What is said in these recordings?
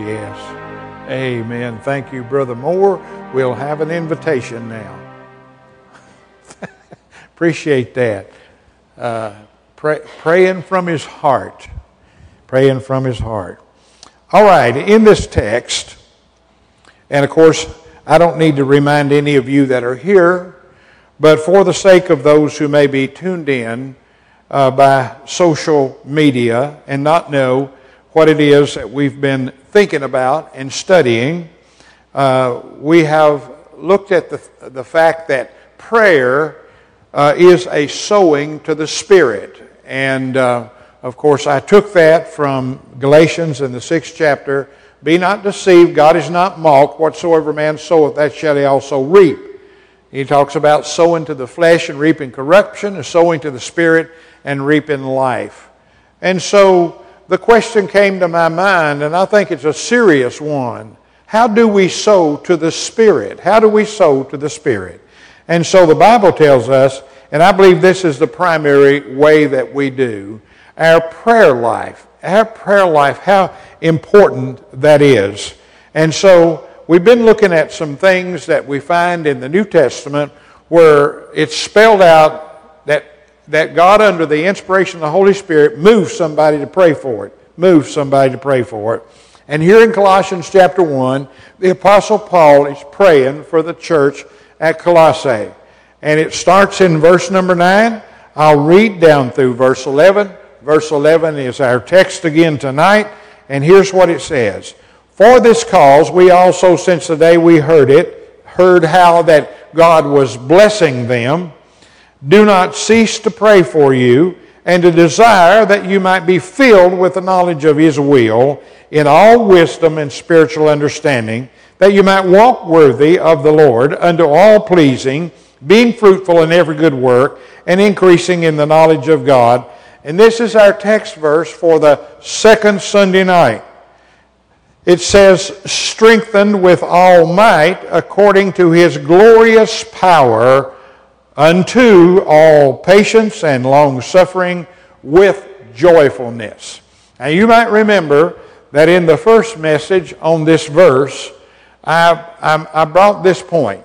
Yes. Amen. Thank you, Brother Moore. We'll have an invitation now. Appreciate that. Uh, pray, praying from his heart. Praying from his heart. All right, in this text, and of course, I don't need to remind any of you that are here, but for the sake of those who may be tuned in uh, by social media and not know what it is that we've been thinking about and studying, uh, we have looked at the, the fact that prayer uh, is a sowing to the Spirit. And uh, of course, I took that from Galatians in the sixth chapter. Be not deceived, God is not mocked. Whatsoever man soweth, that shall he also reap. He talks about sowing to the flesh and reaping corruption, and sowing to the Spirit and reaping life. And so the question came to my mind, and I think it's a serious one. How do we sow to the Spirit? How do we sow to the Spirit? And so the Bible tells us, and I believe this is the primary way that we do, our prayer life. Our prayer life, how important that is. And so we've been looking at some things that we find in the New Testament where it's spelled out that, that God, under the inspiration of the Holy Spirit, moves somebody to pray for it. Moves somebody to pray for it. And here in Colossians chapter 1, the Apostle Paul is praying for the church at Colossae. And it starts in verse number 9. I'll read down through verse 11. Verse 11 is our text again tonight. And here's what it says For this cause, we also, since the day we heard it, heard how that God was blessing them, do not cease to pray for you and to desire that you might be filled with the knowledge of His will in all wisdom and spiritual understanding that you might walk worthy of the Lord unto all pleasing, being fruitful in every good work, and increasing in the knowledge of God. And this is our text verse for the second Sunday night. It says, strengthened with all might according to his glorious power unto all patience and long suffering with joyfulness. Now you might remember that in the first message on this verse, I, I, I brought this point.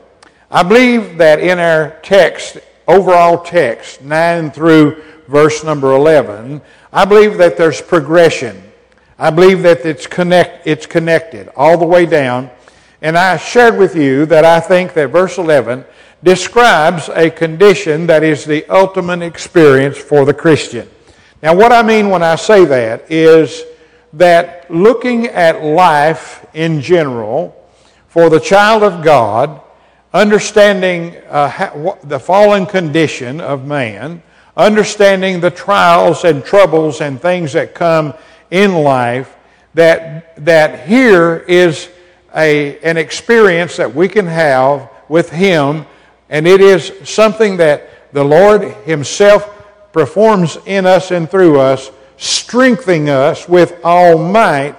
I believe that in our text, overall text, 9 through verse number 11, I believe that there's progression. I believe that it's, connect, it's connected all the way down. And I shared with you that I think that verse 11 describes a condition that is the ultimate experience for the Christian. Now, what I mean when I say that is that looking at life in general, for the child of God, understanding uh, the fallen condition of man, understanding the trials and troubles and things that come in life, that, that here is a, an experience that we can have with Him, and it is something that the Lord Himself performs in us and through us, strengthening us with all might,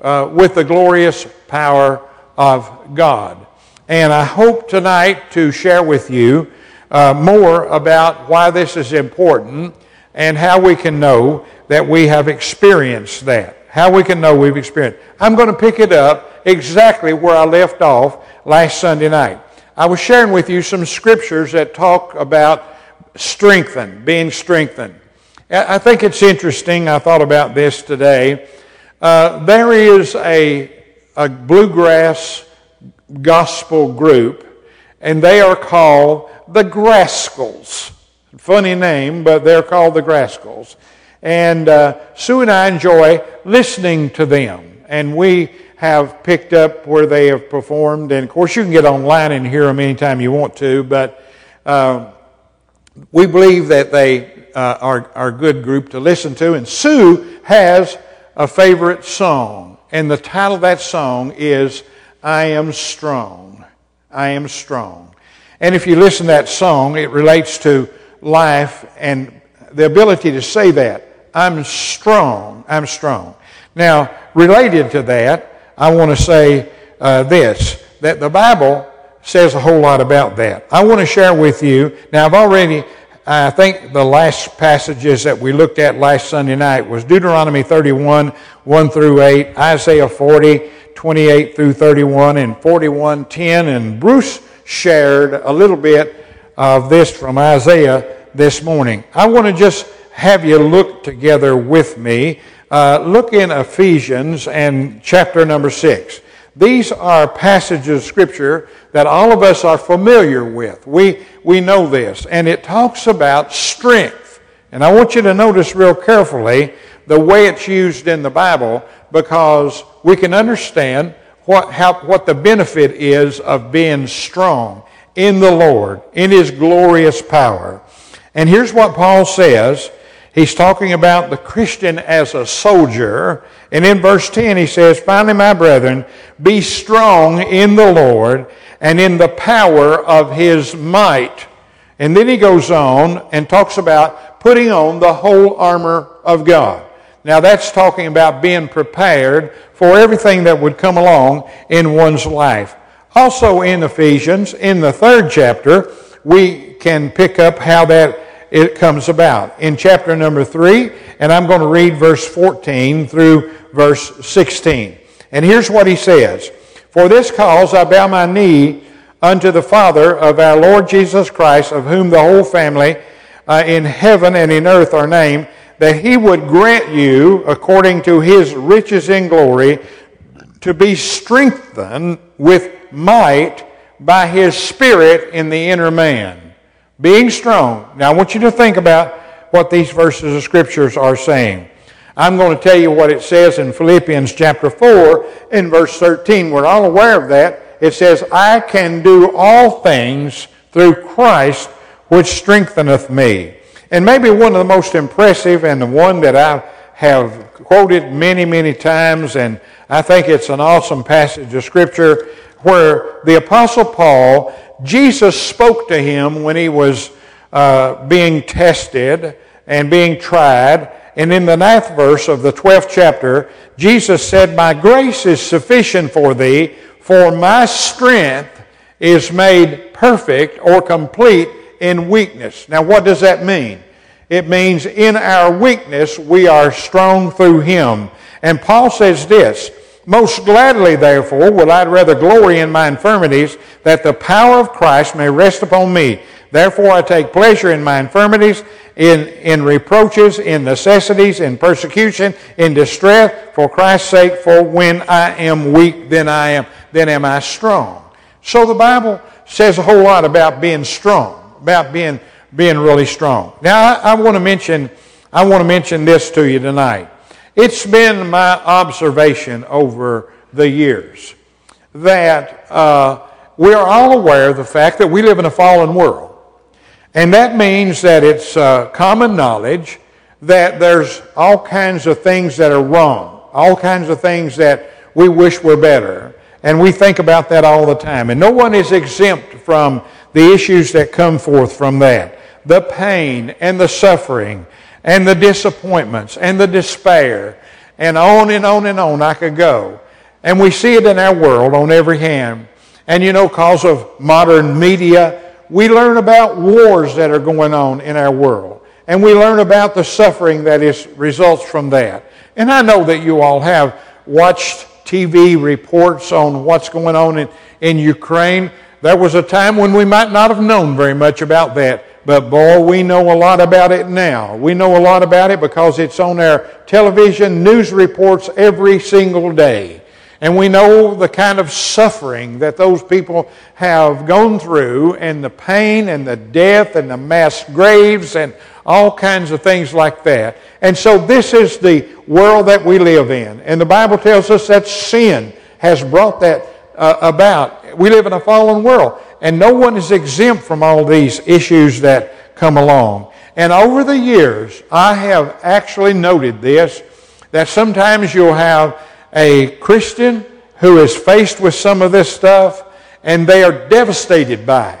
uh, with the glorious power of God. And I hope tonight to share with you uh, more about why this is important and how we can know that we have experienced that. How we can know we've experienced. I'm going to pick it up exactly where I left off last Sunday night. I was sharing with you some scriptures that talk about strengthened, being strengthened. I think it's interesting. I thought about this today. Uh, there is a a bluegrass gospel group, and they are called the Grascals. Funny name, but they're called the Grascals. And uh, Sue and I enjoy listening to them. And we have picked up where they have performed. And of course, you can get online and hear them anytime you want to, but uh, we believe that they uh, are, are a good group to listen to. And Sue has a favorite song. And the title of that song is I Am Strong. I Am Strong. And if you listen to that song, it relates to life and the ability to say that. I'm strong. I'm strong. Now, related to that, I want to say uh, this that the Bible says a whole lot about that. I want to share with you. Now, I've already I think the last passages that we looked at last Sunday night was Deuteronomy 31, 1 through 8, Isaiah 40, 28 through 31, and 41, 10. And Bruce shared a little bit of this from Isaiah this morning. I want to just have you look together with me. Uh, look in Ephesians and chapter number 6. These are passages of Scripture that all of us are familiar with. We, we know this. And it talks about strength. And I want you to notice real carefully the way it's used in the Bible because we can understand what, how, what the benefit is of being strong in the Lord, in His glorious power. And here's what Paul says. He's talking about the Christian as a soldier. And in verse 10, he says, Finally, my brethren, be strong in the Lord and in the power of his might. And then he goes on and talks about putting on the whole armor of God. Now, that's talking about being prepared for everything that would come along in one's life. Also, in Ephesians, in the third chapter, we can pick up how that it comes about. In chapter number 3, and I'm going to read verse 14 through verse 16. And here's what he says For this cause I bow my knee unto the Father of our Lord Jesus Christ, of whom the whole family uh, in heaven and in earth are named, that he would grant you, according to his riches in glory, to be strengthened with might by his Spirit in the inner man being strong. Now, I want you to think about what these verses of scriptures are saying. I'm going to tell you what it says in Philippians chapter 4 in verse 13. We're all aware of that. It says, I can do all things through Christ which strengtheneth me. And maybe one of the most impressive and the one that I have quoted many, many times, and I think it's an awesome passage of Scripture where the Apostle Paul Jesus spoke to him when he was uh, being tested and being tried. And in the ninth verse of the 12th chapter, Jesus said, My grace is sufficient for thee, for my strength is made perfect or complete in weakness. Now, what does that mean? It means in our weakness, we are strong through him. And Paul says this most gladly, therefore, will I rather glory in my infirmities, that the power of Christ may rest upon me. Therefore, I take pleasure in my infirmities, in, in reproaches, in necessities, in persecution, in distress, for Christ's sake. For when I am weak, then I am, then am I strong. So the Bible says a whole lot about being strong, about being being really strong. Now, I, I want to mention, I want to mention this to you tonight. It's been my observation over the years that uh, we are all aware of the fact that we live in a fallen world. And that means that it's uh, common knowledge that there's all kinds of things that are wrong, all kinds of things that we wish were better. And we think about that all the time. And no one is exempt from the issues that come forth from that the pain and the suffering and the disappointments and the despair and on and on and on I could go. And we see it in our world on every hand. And you know, because of modern media, we learn about wars that are going on in our world. And we learn about the suffering that is, results from that. And I know that you all have watched TV reports on what's going on in, in Ukraine. There was a time when we might not have known very much about that. But boy, we know a lot about it now. We know a lot about it because it's on our television news reports every single day. And we know the kind of suffering that those people have gone through, and the pain, and the death, and the mass graves, and all kinds of things like that. And so, this is the world that we live in. And the Bible tells us that sin has brought that uh, about. We live in a fallen world. And no one is exempt from all these issues that come along. And over the years, I have actually noted this that sometimes you'll have a Christian who is faced with some of this stuff and they are devastated by it.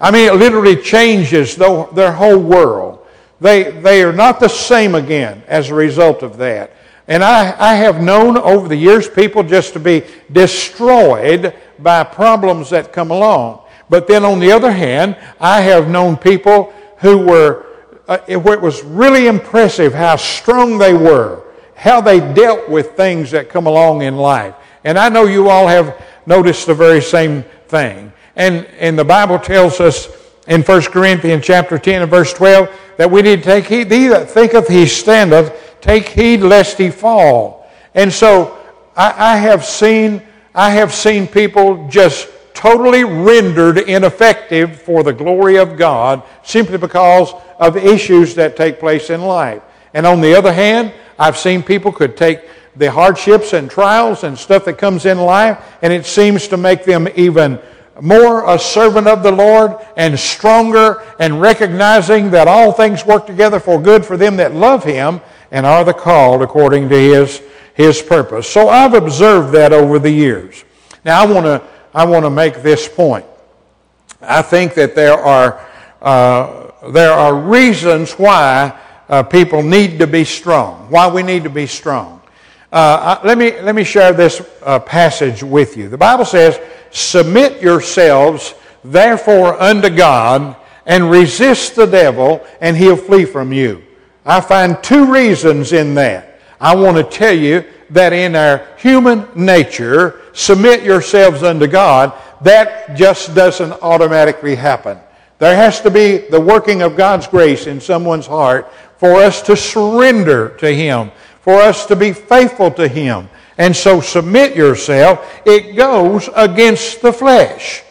I mean, it literally changes their whole world. They, they are not the same again as a result of that. And I, I have known over the years people just to be destroyed by problems that come along. But then on the other hand, I have known people who were uh, it, was really impressive how strong they were, how they dealt with things that come along in life. And I know you all have noticed the very same thing. And, and the Bible tells us in 1 Corinthians chapter 10 and verse 12 that we need to take heed. He that thinketh he standeth, take heed lest he fall. And so I, I have seen I have seen people just totally rendered ineffective for the glory of God simply because of issues that take place in life. And on the other hand, I've seen people could take the hardships and trials and stuff that comes in life, and it seems to make them even more a servant of the Lord and stronger and recognizing that all things work together for good for them that love Him and are the called according to His, His purpose. So I've observed that over the years. Now I want to I want to make this point. I think that there are uh, there are reasons why uh, people need to be strong. Why we need to be strong. Uh, let me let me share this uh, passage with you. The Bible says Submit yourselves, therefore, unto God, and resist the devil, and he'll flee from you. I find two reasons in that. I want to tell you that in our human nature, submit yourselves unto God, that just doesn't automatically happen. There has to be the working of God's grace in someone's heart for us to surrender to Him, for us to be faithful to Him. And so submit yourself. It goes against the flesh.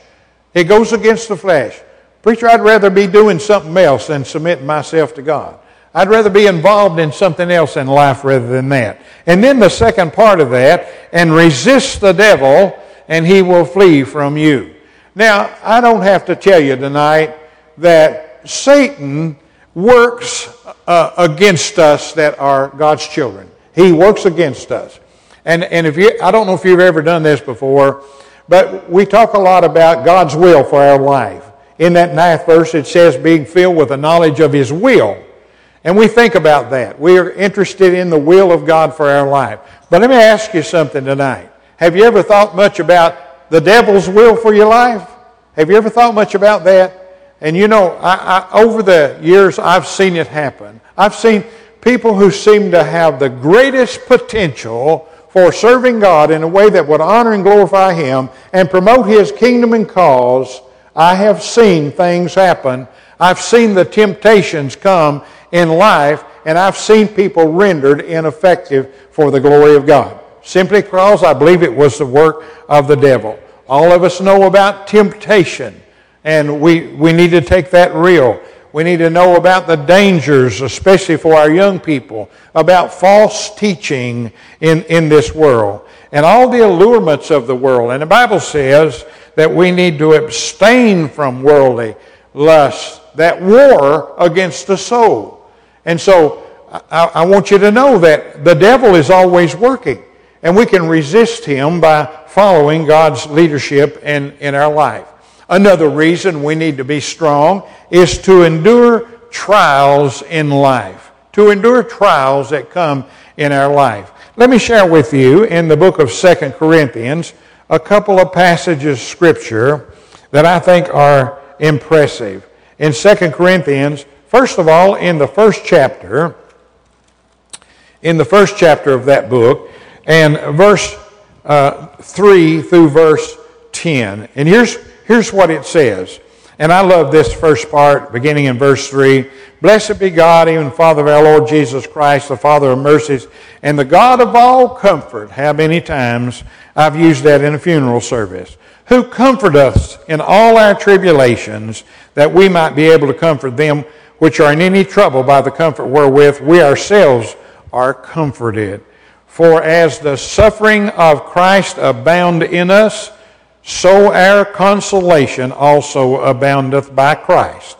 It goes against the flesh. Preacher, I'd rather be doing something else than submitting myself to God. I'd rather be involved in something else in life rather than that. And then the second part of that, and resist the devil, and he will flee from you. Now, I don't have to tell you tonight that Satan works uh, against us that are God's children. He works against us. And, and if you, I don't know if you've ever done this before, but we talk a lot about God's will for our life. In that ninth verse, it says, being filled with the knowledge of His will. And we think about that. We are interested in the will of God for our life. But let me ask you something tonight. Have you ever thought much about the devil's will for your life? Have you ever thought much about that? And you know, I, I, over the years, I've seen it happen. I've seen people who seem to have the greatest potential for serving God in a way that would honor and glorify Him and promote His kingdom and cause, I have seen things happen. I've seen the temptations come in life, and I've seen people rendered ineffective for the glory of God. Simply because I believe it was the work of the devil. All of us know about temptation, and we, we need to take that real. We need to know about the dangers, especially for our young people, about false teaching in, in this world and all the allurements of the world. And the Bible says that we need to abstain from worldly lusts that war against the soul. And so I, I want you to know that the devil is always working, and we can resist him by following God's leadership in, in our life. Another reason we need to be strong is to endure trials in life, to endure trials that come in our life. Let me share with you in the book of Second Corinthians a couple of passages of scripture that I think are impressive. In Second Corinthians, first of all, in the first chapter, in the first chapter of that book, and verse uh, 3 through verse 10. And here's, here's what it says. And I love this first part, beginning in verse 3. Blessed be God, even Father of our Lord Jesus Christ, the Father of mercies, and the God of all comfort. How many times I've used that in a funeral service. Who comfort us in all our tribulations, that we might be able to comfort them which are in any trouble by the comfort wherewith we ourselves are comforted. For as the suffering of Christ abound in us, so our consolation also aboundeth by Christ.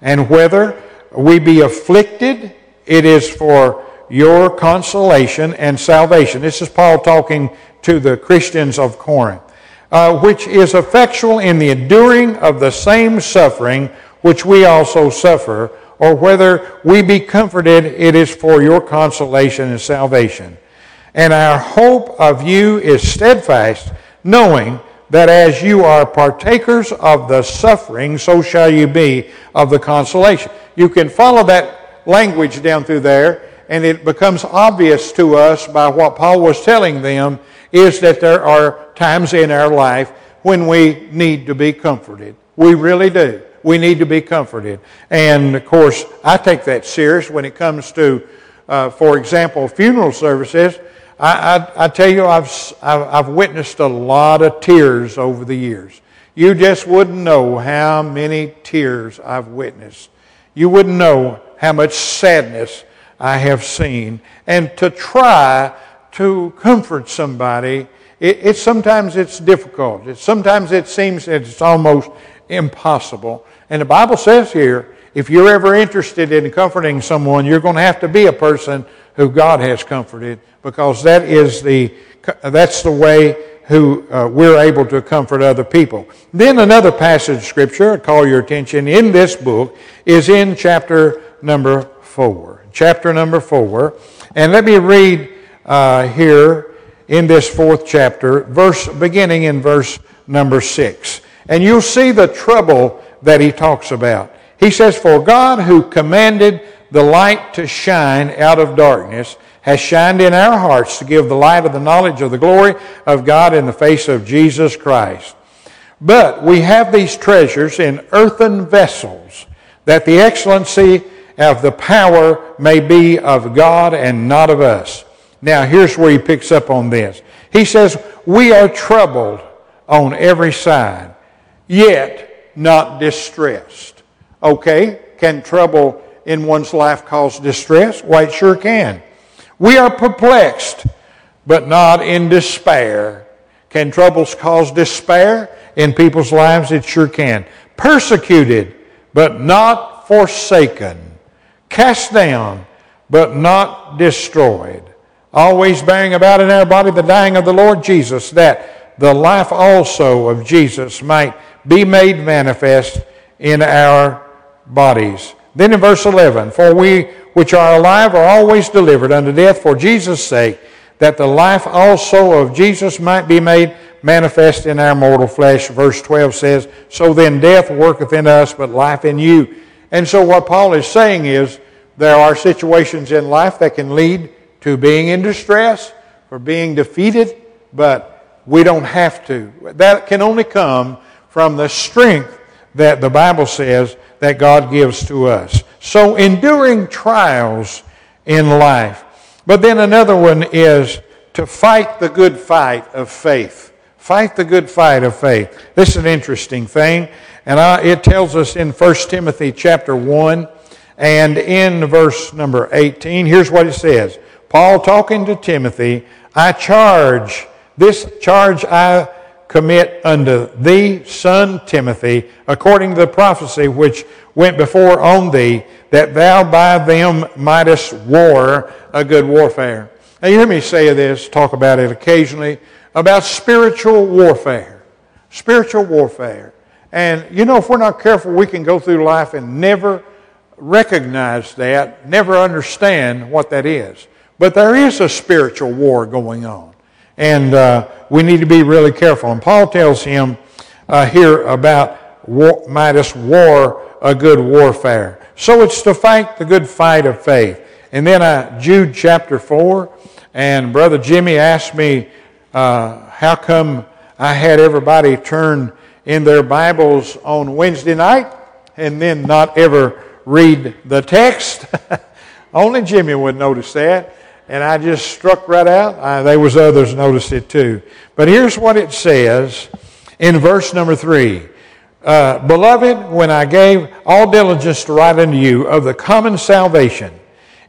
And whether we be afflicted, it is for your consolation and salvation. This is Paul talking to the Christians of Corinth, uh, which is effectual in the enduring of the same suffering which we also suffer, or whether we be comforted, it is for your consolation and salvation. And our hope of you is steadfast, knowing that as you are partakers of the suffering, so shall you be of the consolation. You can follow that language down through there, and it becomes obvious to us by what Paul was telling them is that there are times in our life when we need to be comforted. We really do. We need to be comforted. And of course, I take that serious when it comes to, uh, for example, funeral services. I, I, I tell you, I've, I've witnessed a lot of tears over the years. You just wouldn't know how many tears I've witnessed. You wouldn't know how much sadness I have seen. And to try to comfort somebody, it, it sometimes it's difficult. It, sometimes it seems it's almost impossible. And the Bible says here, if you're ever interested in comforting someone, you're going to have to be a person who God has comforted because that is the, that's the way who uh, we're able to comfort other people. Then another passage of scripture, I call your attention in this book, is in chapter number four. Chapter number four. And let me read uh, here in this fourth chapter, verse beginning in verse number six. And you'll see the trouble that he talks about. He says, For God who commanded the light to shine out of darkness has shined in our hearts to give the light of the knowledge of the glory of God in the face of Jesus Christ. But we have these treasures in earthen vessels, that the excellency of the power may be of God and not of us. Now, here's where he picks up on this. He says, We are troubled on every side, yet not distressed. Okay, can trouble in one's life cause distress? Why, it sure can. We are perplexed, but not in despair. Can troubles cause despair in people's lives? It sure can. Persecuted, but not forsaken. Cast down, but not destroyed. Always bearing about in our body the dying of the Lord Jesus, that the life also of Jesus might be made manifest in our bodies. Then in verse 11, for we which are alive are always delivered unto death for Jesus' sake, that the life also of Jesus might be made manifest in our mortal flesh. Verse 12 says, So then death worketh in us, but life in you. And so what Paul is saying is, there are situations in life that can lead to being in distress or being defeated, but we don't have to. That can only come from the strength that the Bible says that God gives to us. So enduring trials in life. But then another one is to fight the good fight of faith. Fight the good fight of faith. This is an interesting thing. And I, it tells us in 1 Timothy chapter 1 and in verse number 18, here's what it says. Paul talking to Timothy, I charge, this charge I commit unto thee, son Timothy, according to the prophecy which went before on thee, that thou by them mightest war a good warfare. Now, you hear me say this, talk about it occasionally, about spiritual warfare. Spiritual warfare. And, you know, if we're not careful, we can go through life and never recognize that, never understand what that is. But there is a spiritual war going on. And uh, we need to be really careful. And Paul tells him uh, here about war, mightest war a good warfare. So it's to fight the good fight of faith. And then uh, Jude chapter 4, and Brother Jimmy asked me uh, how come I had everybody turn in their Bibles on Wednesday night and then not ever read the text. Only Jimmy would notice that and I just struck right out. Uh, there was others noticed it too. But here's what it says in verse number three. Uh, Beloved, when I gave all diligence to write unto you of the common salvation,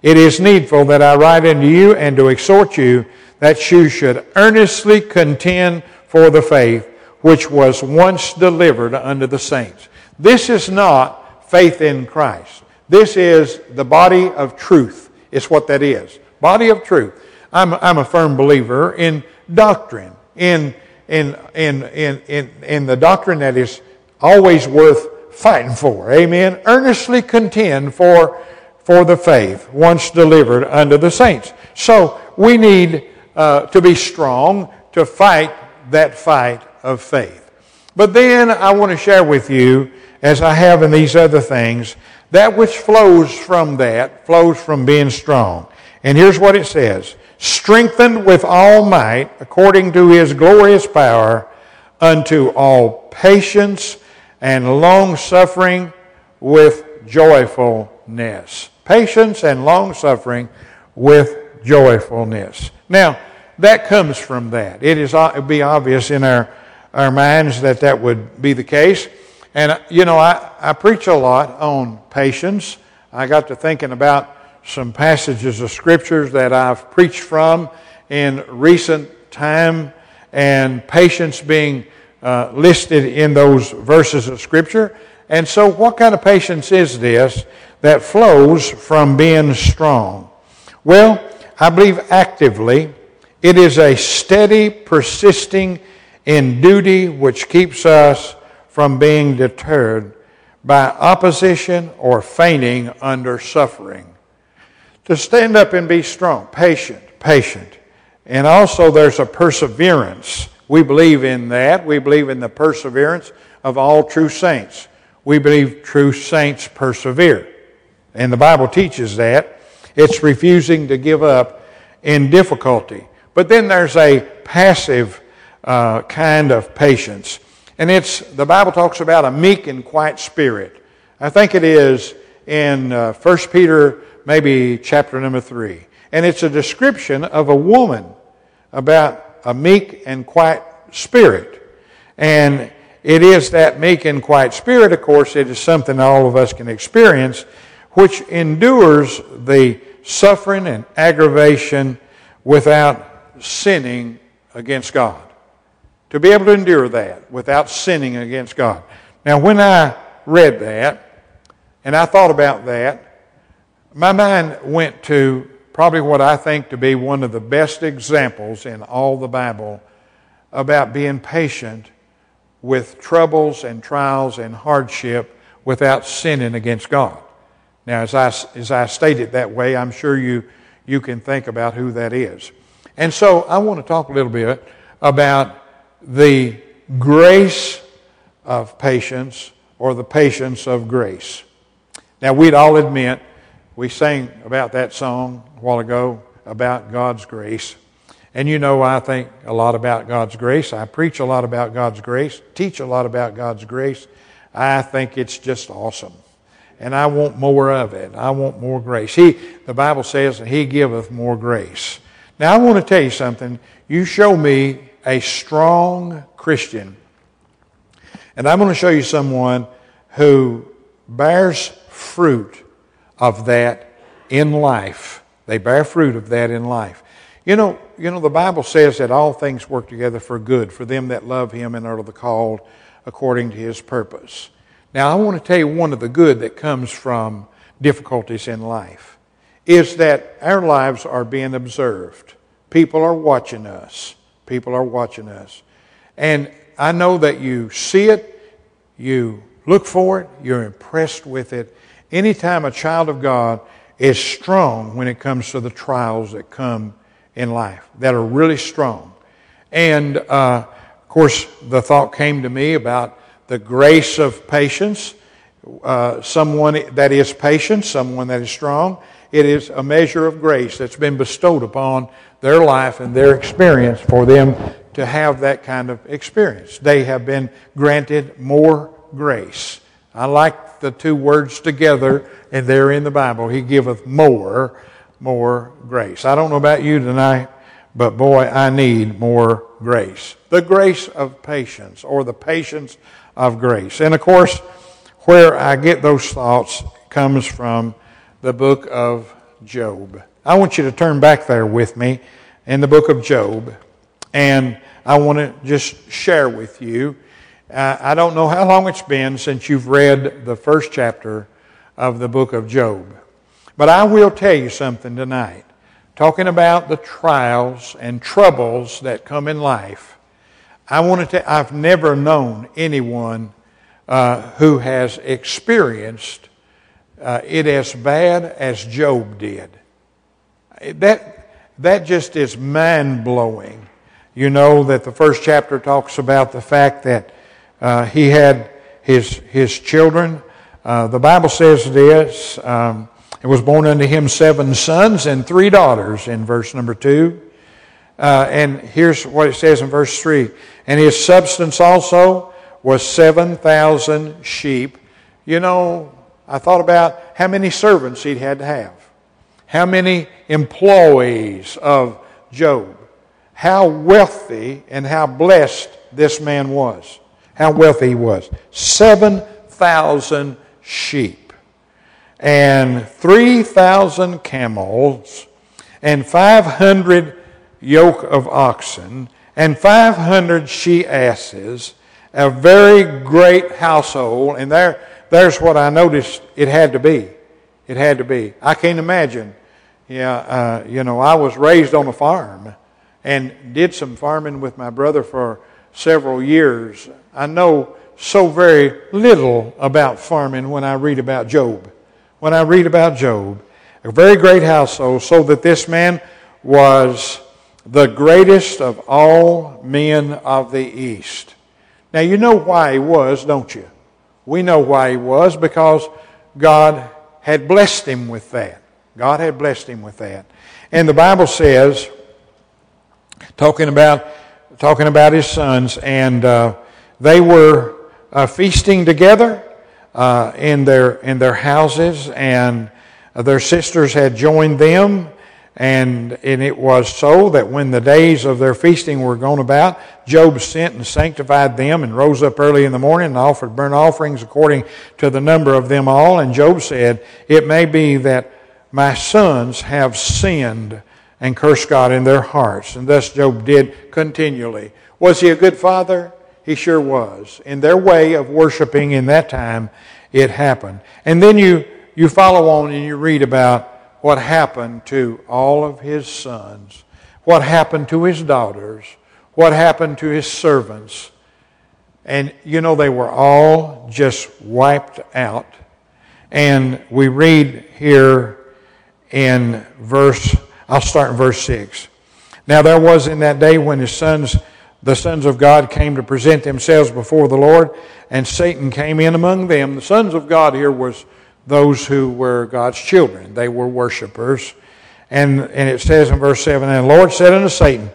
it is needful that I write unto you and to exhort you that you should earnestly contend for the faith which was once delivered unto the saints. This is not faith in Christ. This is the body of truth, It's what that is body of truth. I'm, I'm a firm believer in doctrine, in, in, in, in, in, in the doctrine that is always worth fighting for. Amen. Earnestly contend for, for the faith once delivered unto the saints. So we need uh, to be strong to fight that fight of faith. But then I want to share with you as I have in these other things, that which flows from that flows from being strong. And here's what it says strengthened with all might according to his glorious power unto all patience and long suffering with joyfulness. Patience and long suffering with joyfulness. Now, that comes from that. It is uh, it would be obvious in our, our minds that that would be the case. And, uh, you know, I, I preach a lot on patience. I got to thinking about some passages of scriptures that I've preached from in recent time and patience being uh, listed in those verses of Scripture. And so, what kind of patience is this that flows from being strong? Well, I believe actively it is a steady, persisting in duty which keeps us from being deterred by opposition or fainting under suffering. To stand up and be strong, patient, patient. And also, there's a perseverance we believe in that. We believe in the perseverance of all true saints. We believe true saints persevere. And the Bible teaches that. It's refusing to give up in difficulty. But then there's a passive uh, kind of patience. And it's, the Bible talks about a meek and quiet spirit. I think it is in uh, 1 Peter, maybe chapter number 3. And it's a description of a woman about a meek and quiet spirit. And it is that meek and quiet spirit, of course, it is something all of us can experience, which endures the suffering and aggravation without sinning against God. To be able to endure that without sinning against God. Now, when I read that, and I thought about that, my mind went to probably what I think to be one of the best examples in all the Bible about being patient with troubles and trials and hardship without sinning against God. Now, as I, as I state it that way, I'm sure you, you can think about who that is. And so I want to talk a little bit about the grace of patience or the patience of grace. Now, we'd all admit we sang about that song a while ago about God's grace. And you know, I think a lot about God's grace. I preach a lot about God's grace, teach a lot about God's grace. I think it's just awesome. And I want more of it. I want more grace. He, the Bible says, He giveth more grace. Now, I want to tell you something. You show me a strong Christian, and I'm going to show you someone who bears fruit of that in life. They bear fruit of that in life. You know, you know, the Bible says that all things work together for good for them that love Him and are the called according to His purpose. Now, I want to tell you one of the good that comes from difficulties in life is that our lives are being observed. People are watching us. People are watching us. And I know that you see it, you look for it, you're impressed with it, anytime a child of God is strong when it comes to the trials that come in life, that are really strong. And uh, of course, the thought came to me about the grace of patience. Uh, someone that is patient, someone that is strong, it is a measure of grace that's been bestowed upon their life and their experience for them to have that kind of experience. They have been granted more grace. I like the two words together, and they're in the Bible. He giveth more, more grace. I don't know about you tonight, but boy, I need more grace. The grace of patience, or the patience of grace. And of course, where I get those thoughts comes from the book of Job. I want you to turn back there with me in the book of Job, and I want to just share with you I don't know how long it's been since you've read the first chapter of the book of Job. But I will tell you something tonight. Talking about the trials and troubles that come in life, I want to I've never known anyone uh, who has experienced uh, it as bad as Job did. That, that just is mind blowing. You know that the first chapter talks about the fact that uh, he had his, his children. Uh, the Bible says this um, it was born unto him seven sons and three daughters in verse number two. Uh, and here's what it says in verse 3 And his substance also was 7,000 sheep. You know, I thought about how many servants he'd had to have, how many employees of Job, how wealthy and how blessed this man was, how wealthy he was. 7,000 sheep, and 3,000 camels, and 500 yoke of oxen and 500 she asses, a very great household. And there, there's what I noticed it had to be. It had to be. I can't imagine. Yeah, uh, you know, I was raised on a farm and did some farming with my brother for several years. I know so very little about farming when I read about Job. When I read about Job, a very great household, so that this man was the greatest of all men of the East. Now, you know why he was, don't you? We know why he was because God had blessed him with that. God had blessed him with that. And the Bible says, talking about, talking about his sons, and uh, they were uh, feasting together uh, in, their, in their houses, and their sisters had joined them and, and it was so that when the days of their feasting were gone about, Job sent and sanctified them and rose up early in the morning and offered burnt offerings according to the number of them all. And Job said, It may be that my sons have sinned and cursed God in their hearts. And thus Job did continually. Was he a good father? He sure was. In their way of worshiping in that time, it happened. And then you, you follow on and you read about what happened to all of his sons, what happened to his daughters, what happened to his servants. And you know, they were all just wiped out. And we read here in verse, I'll start in verse 6. Now there was in that day when his sons, the sons of God, came to present themselves before the Lord, and Satan came in among them. The sons of God here was those who were God's children. They were worshipers. And, and it says in verse 7 And the Lord said unto Satan,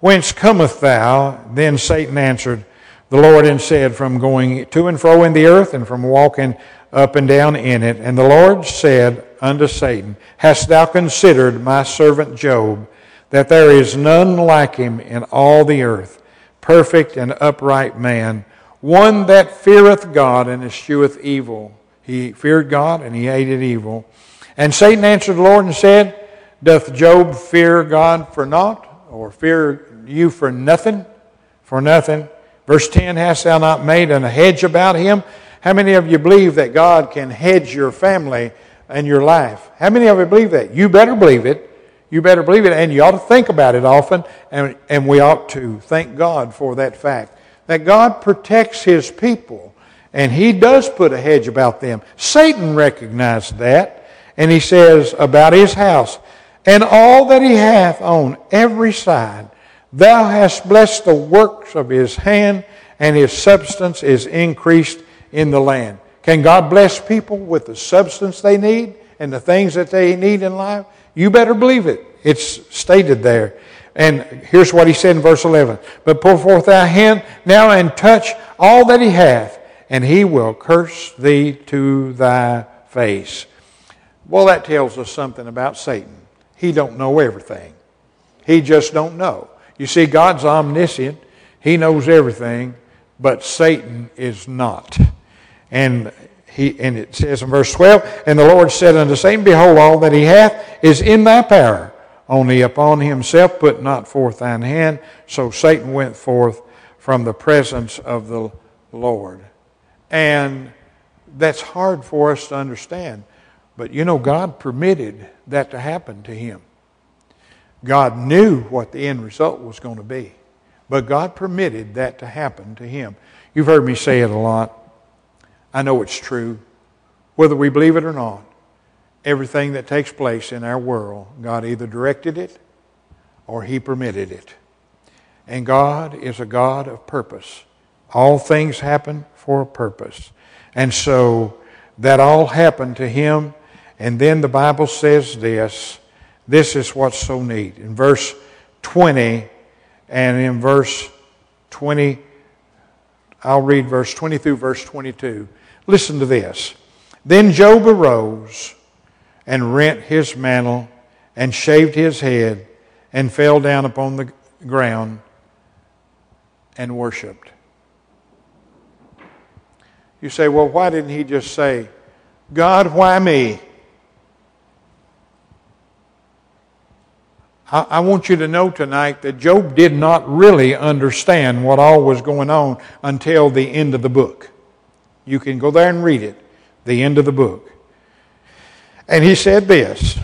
Whence cometh thou? Then Satan answered the Lord and said, From going to and fro in the earth, and from walking up and down in it. And the Lord said unto Satan, Hast thou considered my servant Job, that there is none like him in all the earth, perfect and upright man, one that feareth God and escheweth evil? He feared God and he hated evil. And Satan answered the Lord and said, Doth Job fear God for naught, or fear you for nothing? For nothing. Verse 10 Hast thou not made a hedge about him? How many of you believe that God can hedge your family and your life? How many of you believe that? You better believe it. You better believe it, and you ought to think about it often, and, and we ought to thank God for that fact. That God protects His people and he does put a hedge about them. Satan recognized that, and he says about his house, and all that he hath on every side, thou hast blessed the works of his hand, and his substance is increased in the land. Can God bless people with the substance they need and the things that they need in life? You better believe it. It's stated there. And here's what he said in verse 11 But pull forth thy hand now and touch all that he hath and he will curse thee to thy face. Well, that tells us something about Satan. He don't know everything. He just don't know. You see, God's omniscient. He knows everything, but Satan is not. And he and it says in verse 12, And the Lord said unto Satan, Behold, all that he hath is in thy power. Only upon himself put not forth thine hand. So Satan went forth from the presence of the Lord. And that's hard for us to understand. But you know, God permitted that to happen to him. God knew what the end result was going to be. But God permitted that to happen to him. You've heard me say it a lot. I know it's true. Whether we believe it or not, everything that takes place in our world, God either directed it or He permitted it. And God is a God of purpose All things happen for a purpose. And so that all happened to him. And then the Bible says this. This is what's so neat. In verse 20 and in verse 20, I'll read verse 20 through verse 22. Listen to this. Then Job arose and rent his mantle and shaved his head and fell down upon the ground and worshiped. You say, well, why didn't he just say, God, why me? I, I want you to know tonight that Job did not really understand what all was going on until the end of the book. You can go there and read it, the end of the book. And he said this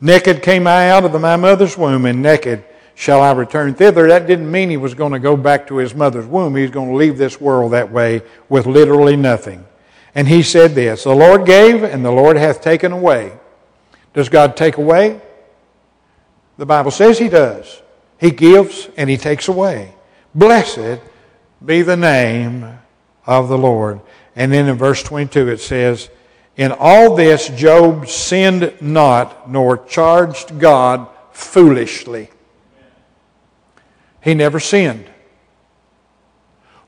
Naked came I out of my mother's womb, and naked shall I return thither. That didn't mean he was going to go back to his mother's womb. He was going to leave this world that way with literally nothing. And he said this The Lord gave, and the Lord hath taken away. Does God take away? The Bible says he does. He gives and he takes away. Blessed be the name of the Lord. And then in verse 22 it says, In all this Job sinned not, nor charged God foolishly. He never sinned.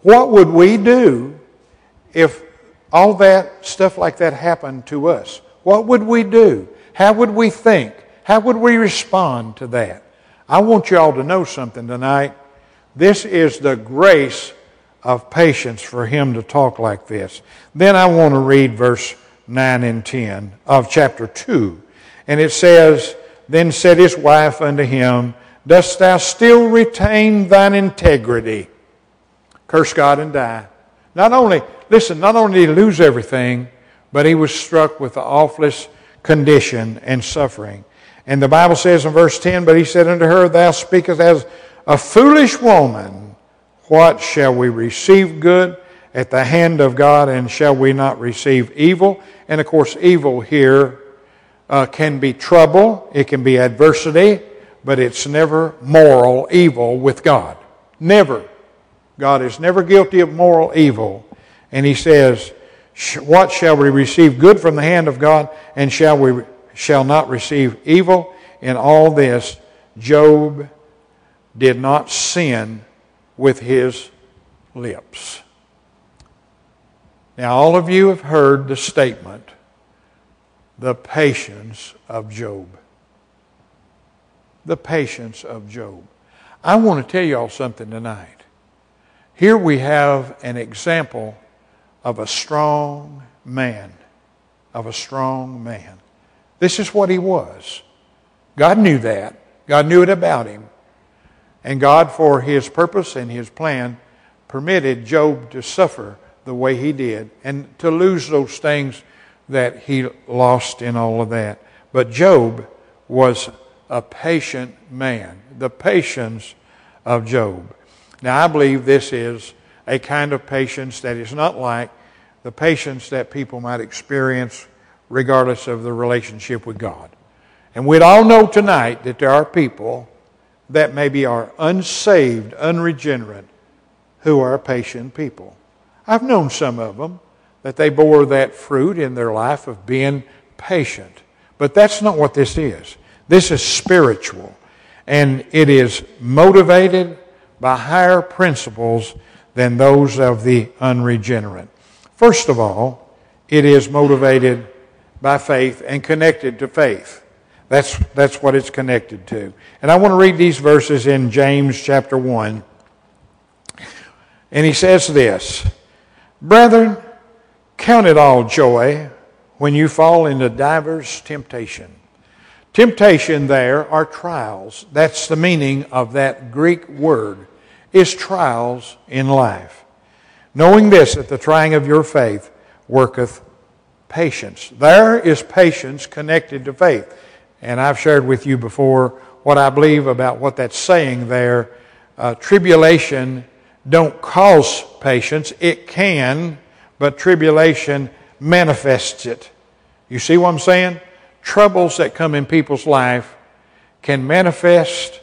What would we do if all that stuff like that happened to us? What would we do? How would we think? How would we respond to that? I want you all to know something tonight. This is the grace of patience for him to talk like this. Then I want to read verse 9 and 10 of chapter 2. And it says, Then said his wife unto him, Dost thou still retain thine integrity? Curse God and die. Not only, listen, not only did he lose everything, but he was struck with the awfulest condition and suffering. And the Bible says in verse 10, But he said unto her, Thou speakest as a foolish woman. What shall we receive good at the hand of God, and shall we not receive evil? And of course, evil here uh, can be trouble, it can be adversity, but it's never moral evil with God. Never. God is never guilty of moral evil. And he says, What shall we receive good from the hand of God, and shall we shall not receive evil. In all this, Job did not sin with his lips. Now, all of you have heard the statement, the patience of Job. The patience of Job. I want to tell you all something tonight. Here we have an example of a strong man, of a strong man. This is what he was. God knew that. God knew it about him. And God, for his purpose and his plan, permitted Job to suffer the way he did and to lose those things that he lost in all of that. But Job was a patient man, the patience of Job. Now, I believe this is a kind of patience that is not like the patience that people might experience regardless of the relationship with God. And we'd all know tonight that there are people that maybe are unsaved, unregenerate, who are patient people. I've known some of them that they bore that fruit in their life of being patient. But that's not what this is. This is spiritual. And it is motivated by higher principles than those of the unregenerate. First of all, it is motivated by faith and connected to faith. That's, that's what it's connected to. And I want to read these verses in James chapter 1. And he says this Brethren, count it all joy when you fall into divers temptation. Temptation there are trials. That's the meaning of that Greek word, is trials in life. Knowing this, that the trying of your faith worketh patience. There is patience connected to faith. And I've shared with you before what I believe about what that's saying there. Uh, tribulation don't cause patience. It can, but tribulation manifests it. You see what I'm saying? Troubles that come in people's life can manifest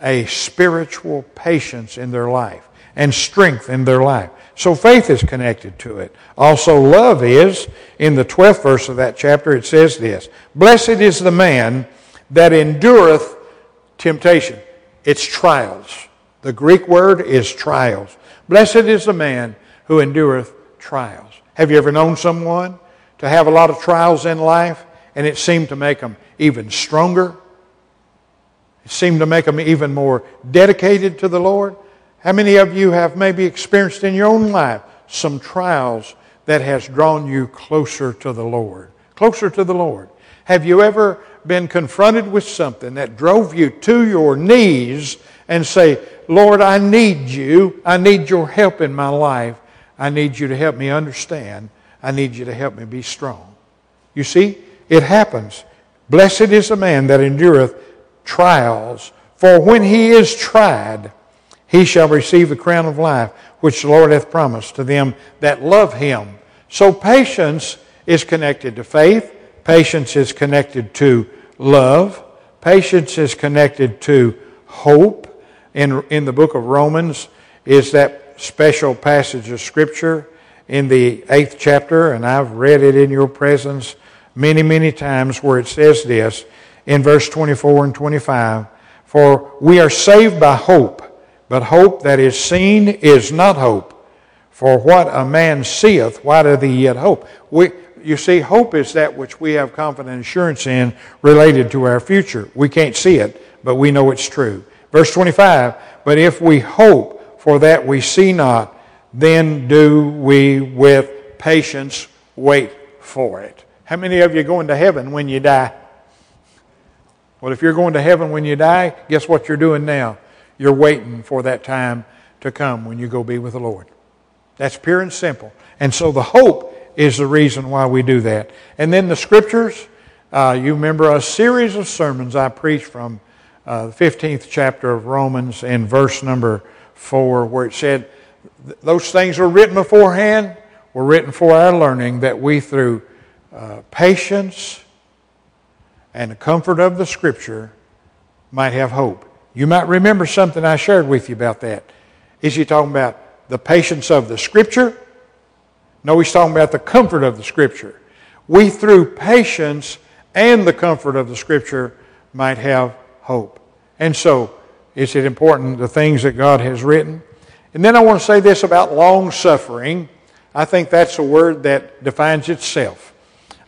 a spiritual patience in their life. And strength in their life. So faith is connected to it. Also, love is. In the 12th verse of that chapter, it says this Blessed is the man that endureth temptation. It's trials. The Greek word is trials. Blessed is the man who endureth trials. Have you ever known someone to have a lot of trials in life and it seemed to make them even stronger? It seemed to make them even more dedicated to the Lord? How many of you have maybe experienced in your own life some trials that has drawn you closer to the Lord? Closer to the Lord. Have you ever been confronted with something that drove you to your knees and say, Lord, I need you. I need your help in my life. I need you to help me understand. I need you to help me be strong. You see, it happens. Blessed is the man that endureth trials, for when he is tried, he shall receive the crown of life which the Lord hath promised to them that love him. So patience is connected to faith. Patience is connected to love. Patience is connected to hope. In, in the book of Romans is that special passage of Scripture in the eighth chapter, and I've read it in your presence many, many times, where it says this in verse 24 and 25 For we are saved by hope. But hope that is seen is not hope. For what a man seeth, why doth he yet hope? We, you see, hope is that which we have confident assurance in related to our future. We can't see it, but we know it's true. Verse 25, but if we hope for that we see not, then do we with patience wait for it. How many of you are going to heaven when you die? Well, if you're going to heaven when you die, guess what you're doing now? You're waiting for that time to come when you go be with the Lord. That's pure and simple. And so the hope is the reason why we do that. And then the scriptures, uh, you remember a series of sermons I preached from uh, the 15th chapter of Romans in verse number 4, where it said, Those things were written beforehand, were written for our learning, that we through uh, patience and the comfort of the scripture might have hope. You might remember something I shared with you about that. Is he talking about the patience of the Scripture? No, he's talking about the comfort of the Scripture. We, through patience and the comfort of the Scripture, might have hope. And so, is it important the things that God has written? And then I want to say this about long suffering. I think that's a word that defines itself.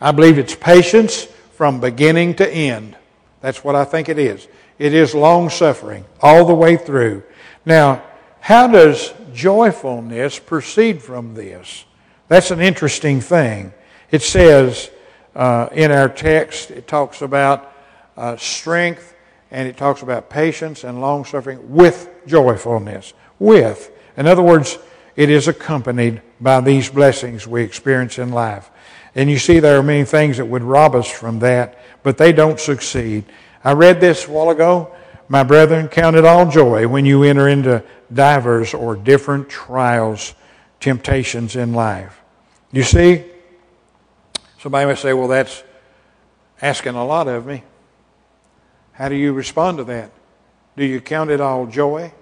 I believe it's patience from beginning to end. That's what I think it is. It is long suffering all the way through. Now, how does joyfulness proceed from this? That's an interesting thing. It says uh, in our text, it talks about uh, strength and it talks about patience and long suffering with joyfulness. With. In other words, it is accompanied by these blessings we experience in life. And you see, there are many things that would rob us from that, but they don't succeed. I read this a while ago. My brethren, count it all joy when you enter into divers or different trials, temptations in life. You see, somebody may say, well, that's asking a lot of me. How do you respond to that? Do you count it all joy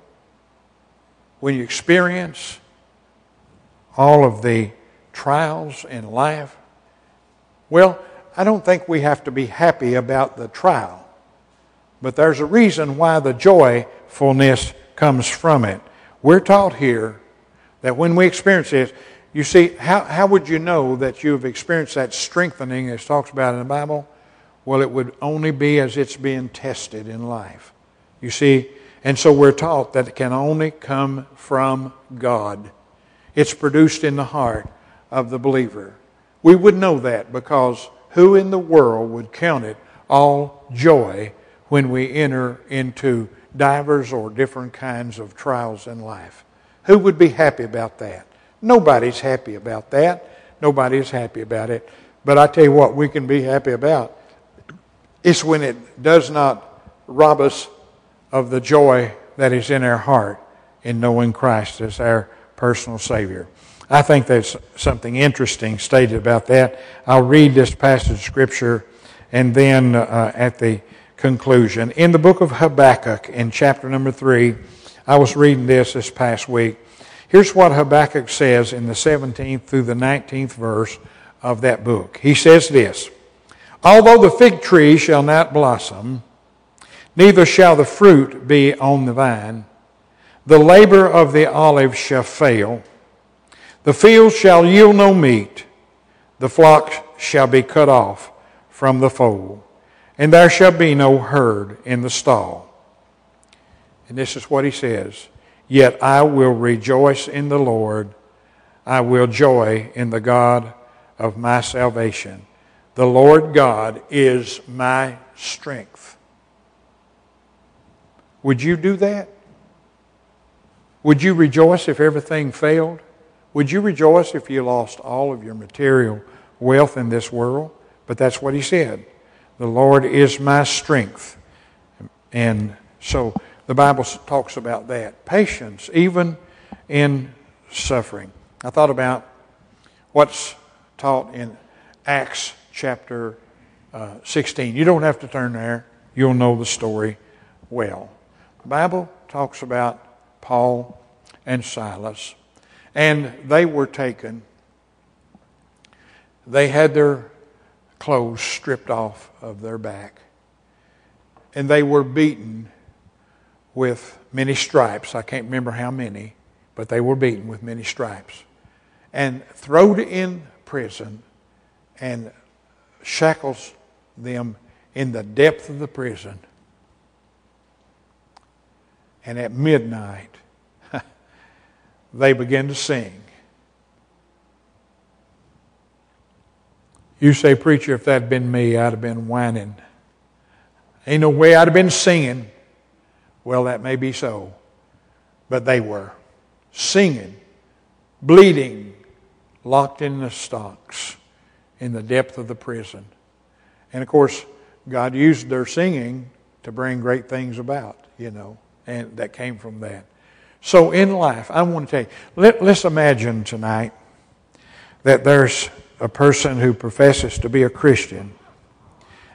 when you experience all of the trials in life? Well, I don't think we have to be happy about the trial. But there's a reason why the joyfulness comes from it. We're taught here that when we experience this, you see, how, how would you know that you've experienced that strengthening as talks about in the Bible? Well, it would only be as it's being tested in life. You see, and so we're taught that it can only come from God. It's produced in the heart of the believer. We would know that because who in the world would count it all joy when we enter into divers or different kinds of trials in life. Who would be happy about that? Nobody's happy about that. Nobody is happy about it. But I tell you what, we can be happy about. It's when it does not rob us of the joy that is in our heart in knowing Christ as our personal Savior. I think there's something interesting stated about that. I'll read this passage of Scripture and then uh, at the conclusion. In the book of Habakkuk, in chapter number three, I was reading this this past week. Here's what Habakkuk says in the 17th through the 19th verse of that book. He says this Although the fig tree shall not blossom, neither shall the fruit be on the vine, the labor of the olive shall fail, the field shall yield no meat, the flock shall be cut off from the fold, and there shall be no herd in the stall. And this is what he says Yet I will rejoice in the Lord, I will joy in the God of my salvation. The Lord God is my strength. Would you do that? Would you rejoice if everything failed? Would you rejoice if you lost all of your material wealth in this world? But that's what he said. The Lord is my strength. And so the Bible talks about that. Patience, even in suffering. I thought about what's taught in Acts chapter uh, 16. You don't have to turn there, you'll know the story well. The Bible talks about Paul and Silas, and they were taken. They had their clothes stripped off of their back, and they were beaten with many stripes. I can't remember how many, but they were beaten with many stripes. And thrown in prison and shackles them in the depth of the prison. And at midnight, they began to sing. You say, Preacher, if that had been me, I'd have been whining. Ain't no way I'd have been singing. Well, that may be so. But they were singing, bleeding, locked in the stocks in the depth of the prison. And of course, God used their singing to bring great things about, you know, and that came from that. So in life, I want to tell you, let, let's imagine tonight that there's a person who professes to be a Christian,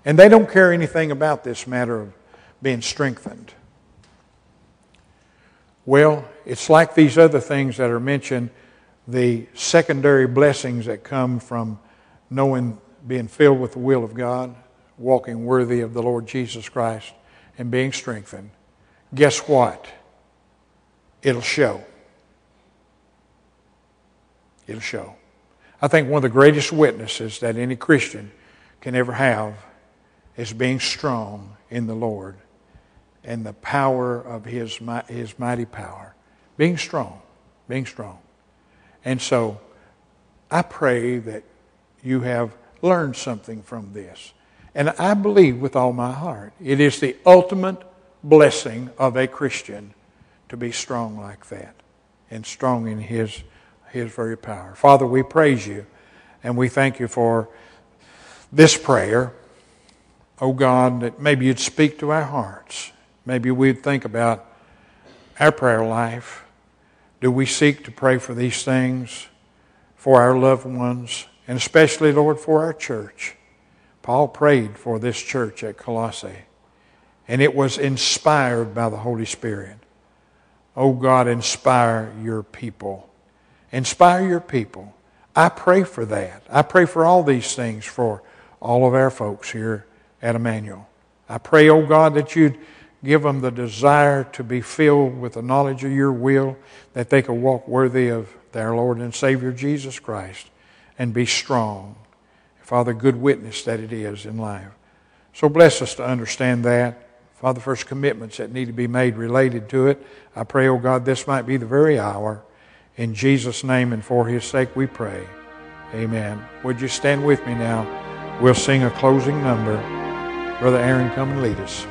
and they don't care anything about this matter of being strengthened. Well, it's like these other things that are mentioned, the secondary blessings that come from knowing, being filled with the will of God, walking worthy of the Lord Jesus Christ, and being strengthened. Guess what? It'll show. It'll show. I think one of the greatest witnesses that any Christian can ever have is being strong in the Lord and the power of his, his mighty power. Being strong, being strong. And so I pray that you have learned something from this. And I believe with all my heart it is the ultimate blessing of a Christian to be strong like that and strong in his, his very power. Father, we praise you and we thank you for this prayer. Oh God, that maybe you'd speak to our hearts Maybe we'd think about our prayer life. Do we seek to pray for these things for our loved ones, and especially, Lord, for our church? Paul prayed for this church at Colossae, and it was inspired by the Holy Spirit. Oh God, inspire your people. Inspire your people. I pray for that. I pray for all these things for all of our folks here at Emmanuel. I pray, oh God, that you'd Give them the desire to be filled with the knowledge of your will, that they can walk worthy of their Lord and Savior Jesus Christ and be strong. Father, good witness that it is in life. So bless us to understand that. Father, first commitments that need to be made related to it. I pray, oh God, this might be the very hour. In Jesus' name and for his sake we pray. Amen. Would you stand with me now? We'll sing a closing number. Brother Aaron, come and lead us.